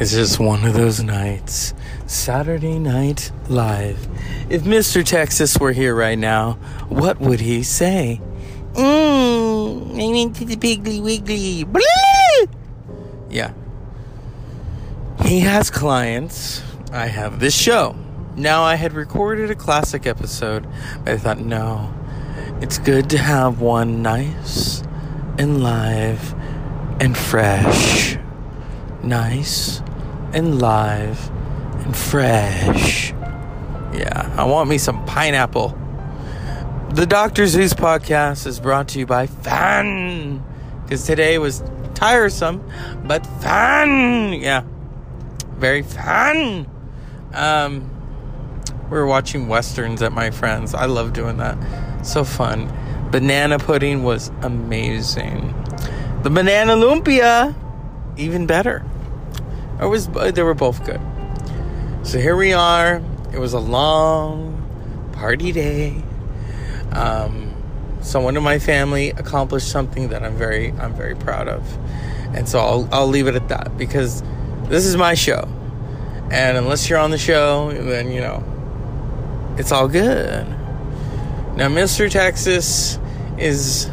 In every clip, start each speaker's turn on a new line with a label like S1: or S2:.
S1: It's just one of those nights. Saturday Night Live. If Mr. Texas were here right now, what would he say? Mmm, I went to the Piggly Wiggly. Blah! Yeah. He has clients. I have this show. Now, I had recorded a classic episode, but I thought, no, it's good to have one nice and live and fresh. Nice and live and fresh. Yeah, I want me some pineapple. The Dr. Zeus podcast is brought to you by Fun. Because today was tiresome, but fun. Yeah, very fun. Um, we were watching westerns at my friends. I love doing that. So fun. Banana pudding was amazing. The banana lumpia, even better. It was. They were both good. So here we are. It was a long party day. Um, someone in my family accomplished something that I'm very, I'm very proud of, and so I'll, I'll leave it at that because this is my show, and unless you're on the show, then you know it's all good. Now, Mr. Texas is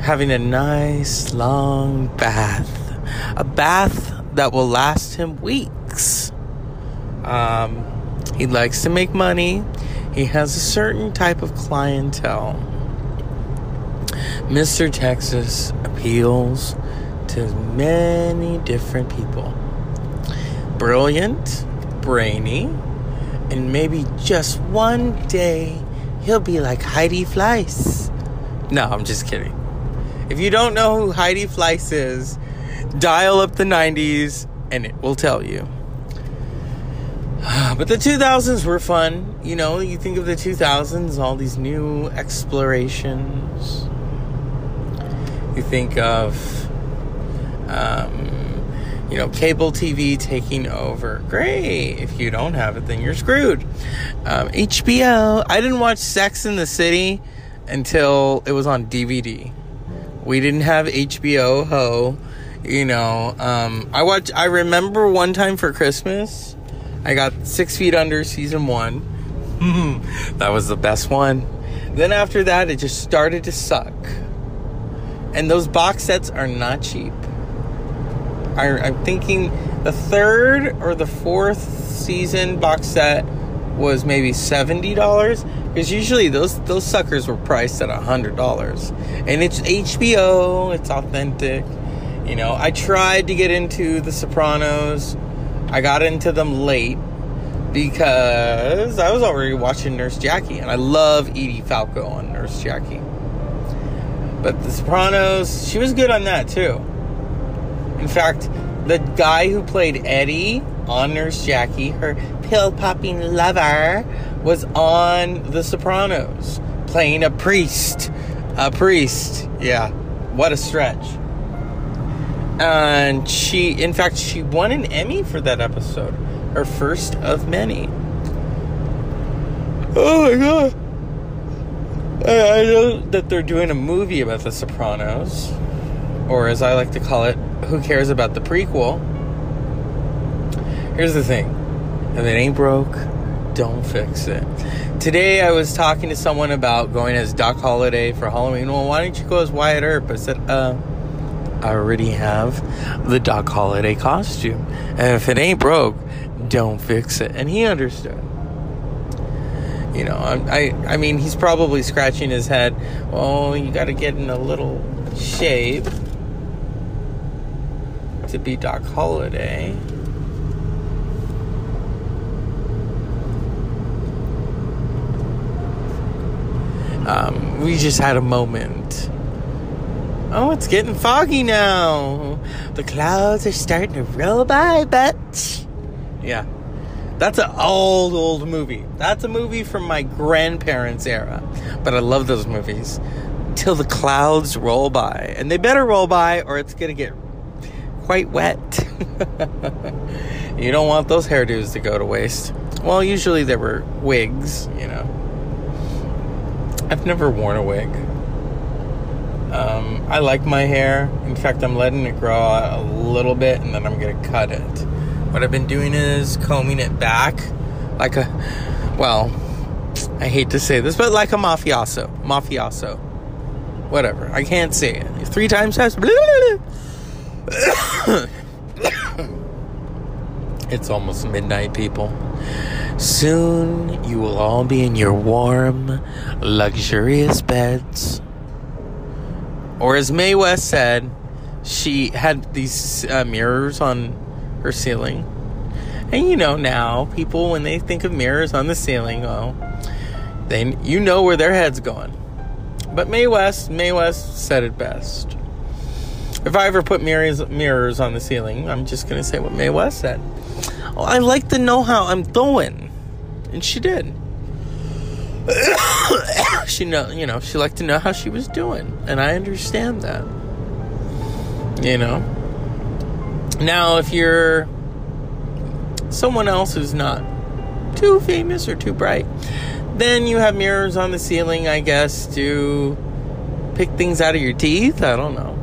S1: having a nice long bath, a bath that will last him weeks. Um, he likes to make money. He has a certain type of clientele. Mr. Texas appeals to many different people. Brilliant, brainy, and maybe just one day he'll be like Heidi Fleiss. No, I'm just kidding. If you don't know who Heidi Fleiss is, dial up the 90s and it will tell you. But the 2000s were fun. You know, you think of the 2000s, all these new explorations. You think of, um, you know, cable TV taking over. Great. If you don't have it, then you're screwed. Um, HBO. I didn't watch Sex in the City until it was on DVD. We didn't have HBO Ho. You know, um, I watch. I remember one time for Christmas, I got Six Feet Under season one. that was the best one. Then after that, it just started to suck. And those box sets are not cheap. I, I'm thinking the third or the fourth season box set was maybe seventy dollars because usually those those suckers were priced at hundred dollars, and it's HBO, it's authentic. You know, I tried to get into The Sopranos. I got into them late because I was already watching Nurse Jackie, and I love Edie Falco on Nurse Jackie. But The Sopranos, she was good on that too. In fact, the guy who played Eddie on Nurse Jackie, her pill popping lover, was on The Sopranos, playing a priest. A priest. Yeah. What a stretch. And she, in fact, she won an Emmy for that episode. Her first of many. Oh my god. I, I know that they're doing a movie about The Sopranos. Or as I like to call it, Who Cares About the Prequel? Here's the thing if it ain't broke, don't fix it. Today I was talking to someone about going as Doc Holliday for Halloween. Well, why don't you go as Wyatt Earp? I said, uh, I already have the Doc Holliday costume. And if it ain't broke, don't fix it. And he understood. You know, I, I, I mean, he's probably scratching his head. Well, you got to get in a little shape to be Doc Holliday. Um, we just had a moment. Oh, it's getting foggy now. The clouds are starting to roll by, but yeah, that's an old, old movie. That's a movie from my grandparents' era, but I love those movies. Till the clouds roll by, and they better roll by, or it's gonna get quite wet. you don't want those hairdos to go to waste. Well, usually they were wigs, you know. I've never worn a wig. Um, I like my hair. In fact, I'm letting it grow a little bit and then I'm going to cut it. what I've been doing is combing it back like a, well, I hate to say this, but like a mafioso. Mafioso. Whatever. I can't say it. Three times fast. it's almost midnight, people. Soon you will all be in your warm, luxurious beds. Or as Mae West said, she had these uh, mirrors on her ceiling. And you know now, people when they think of mirrors on the ceiling, well, they you know where their head's going. But Mae West, Mae West said it best. If I ever put mirrors mirrors on the ceiling, I'm just gonna say what Mae West said. Oh, I like to know how I'm doing, and she did. she know, you know, she liked to know how she was doing, and I understand that. You know. Now, if you're someone else who's not too famous or too bright, then you have mirrors on the ceiling, I guess, to pick things out of your teeth. I don't know.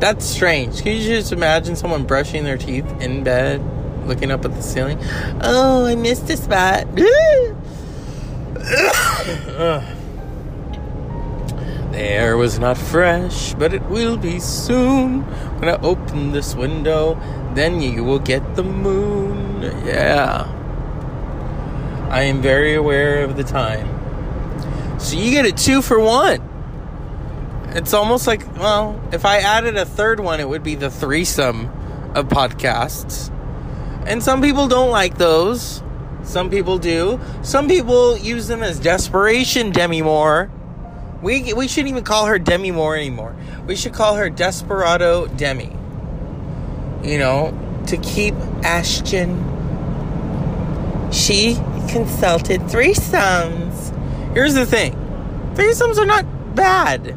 S1: That's strange. Can you just imagine someone brushing their teeth in bed, looking up at the ceiling? Oh, I missed a spot. the air was not fresh, but it will be soon. When I open this window, then you will get the moon. Yeah. I am very aware of the time. So you get a two for one. It's almost like, well, if I added a third one, it would be the threesome of podcasts. And some people don't like those. Some people do. Some people use them as desperation Demi Moore. We, we shouldn't even call her Demi Moore anymore. We should call her Desperado Demi. You know, to keep Ashton. She consulted threesomes. Here's the thing threesomes are not bad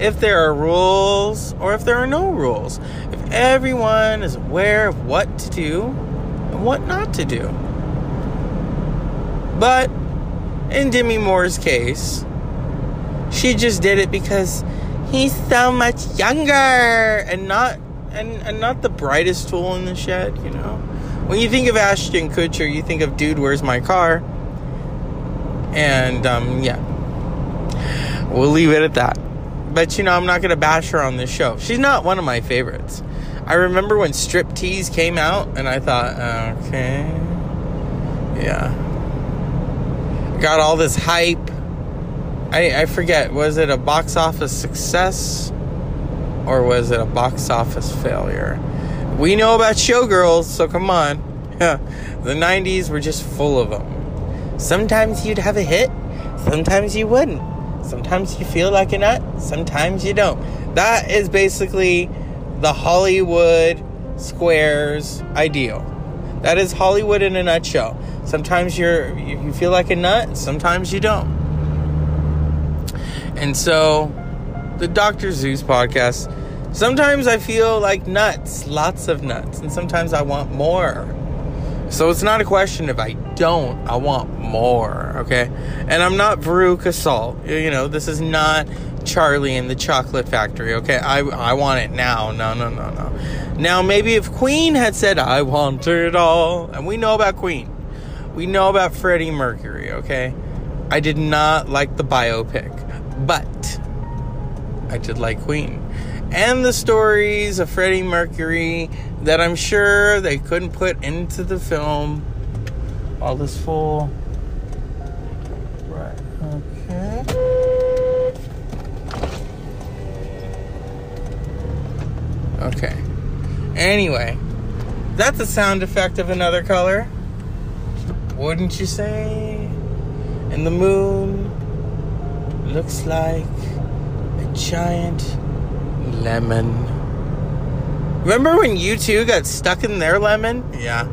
S1: if there are rules or if there are no rules. If everyone is aware of what to do and what not to do. But in Demi Moore's case, she just did it because he's so much younger and not and, and not the brightest tool in the shed, you know. When you think of Ashton Kutcher, you think of dude, where's my car? And um, yeah, we'll leave it at that. But you know, I'm not gonna bash her on this show. She's not one of my favorites. I remember when Strip Tease came out, and I thought, okay, yeah, got all this hype. I, I forget, was it a box office success or was it a box office failure? We know about showgirls, so come on. the 90s were just full of them. Sometimes you'd have a hit, sometimes you wouldn't. Sometimes you feel like a nut, sometimes you don't. That is basically the Hollywood squares ideal. That is Hollywood in a nutshell. Sometimes you're you feel like a nut, sometimes you don't. And so the Dr. Zeus podcast, sometimes I feel like nuts, lots of nuts, and sometimes I want more. So it's not a question if I don't, I want more, okay? And I'm not Veruca Salt. You know, this is not Charlie in the Chocolate Factory, okay? I, I want it now. No, no, no, no. Now, maybe if Queen had said, I want it all, and we know about Queen, we know about Freddie Mercury, okay? I did not like the biopic, but I did like Queen. And the stories of Freddie Mercury that I'm sure they couldn't put into the film. All this full. Right, okay. Okay. Anyway, that's a sound effect of another color. Wouldn't you say? And the moon looks like a giant lemon. Remember when U2 got stuck in their lemon? Yeah.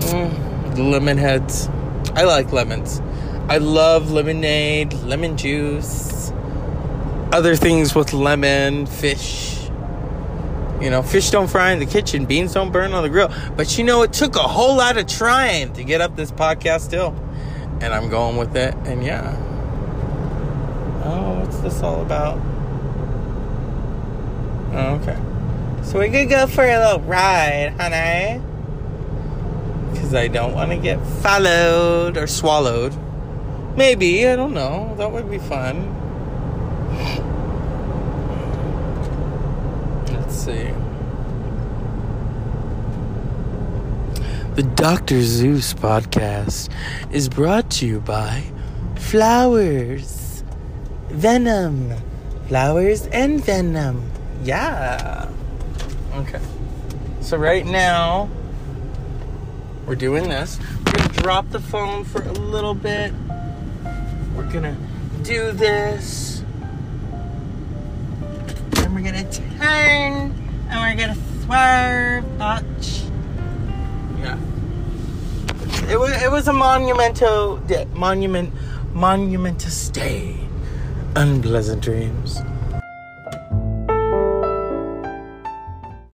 S1: Mm, the Lemonheads. I like lemons. I love lemonade, lemon juice, other things with lemon, fish. You know, fish don't fry in the kitchen, beans don't burn on the grill. But you know, it took a whole lot of trying to get up this podcast hill. And I'm going with it, and yeah. Oh, what's this all about? Oh, okay. So we could go for a little ride, honey. Because I don't want to get followed or swallowed. Maybe, I don't know. That would be fun. The Dr. Zeus podcast is brought to you by Flowers, Venom, Flowers and Venom. Yeah. Okay. So, right now, we're doing this. We're gonna drop the phone for a little bit. We're gonna do this. And we're gonna turn. And we're gonna swerve. Watch. It was, it was a monumental, monument, monumentous day. Unpleasant dreams.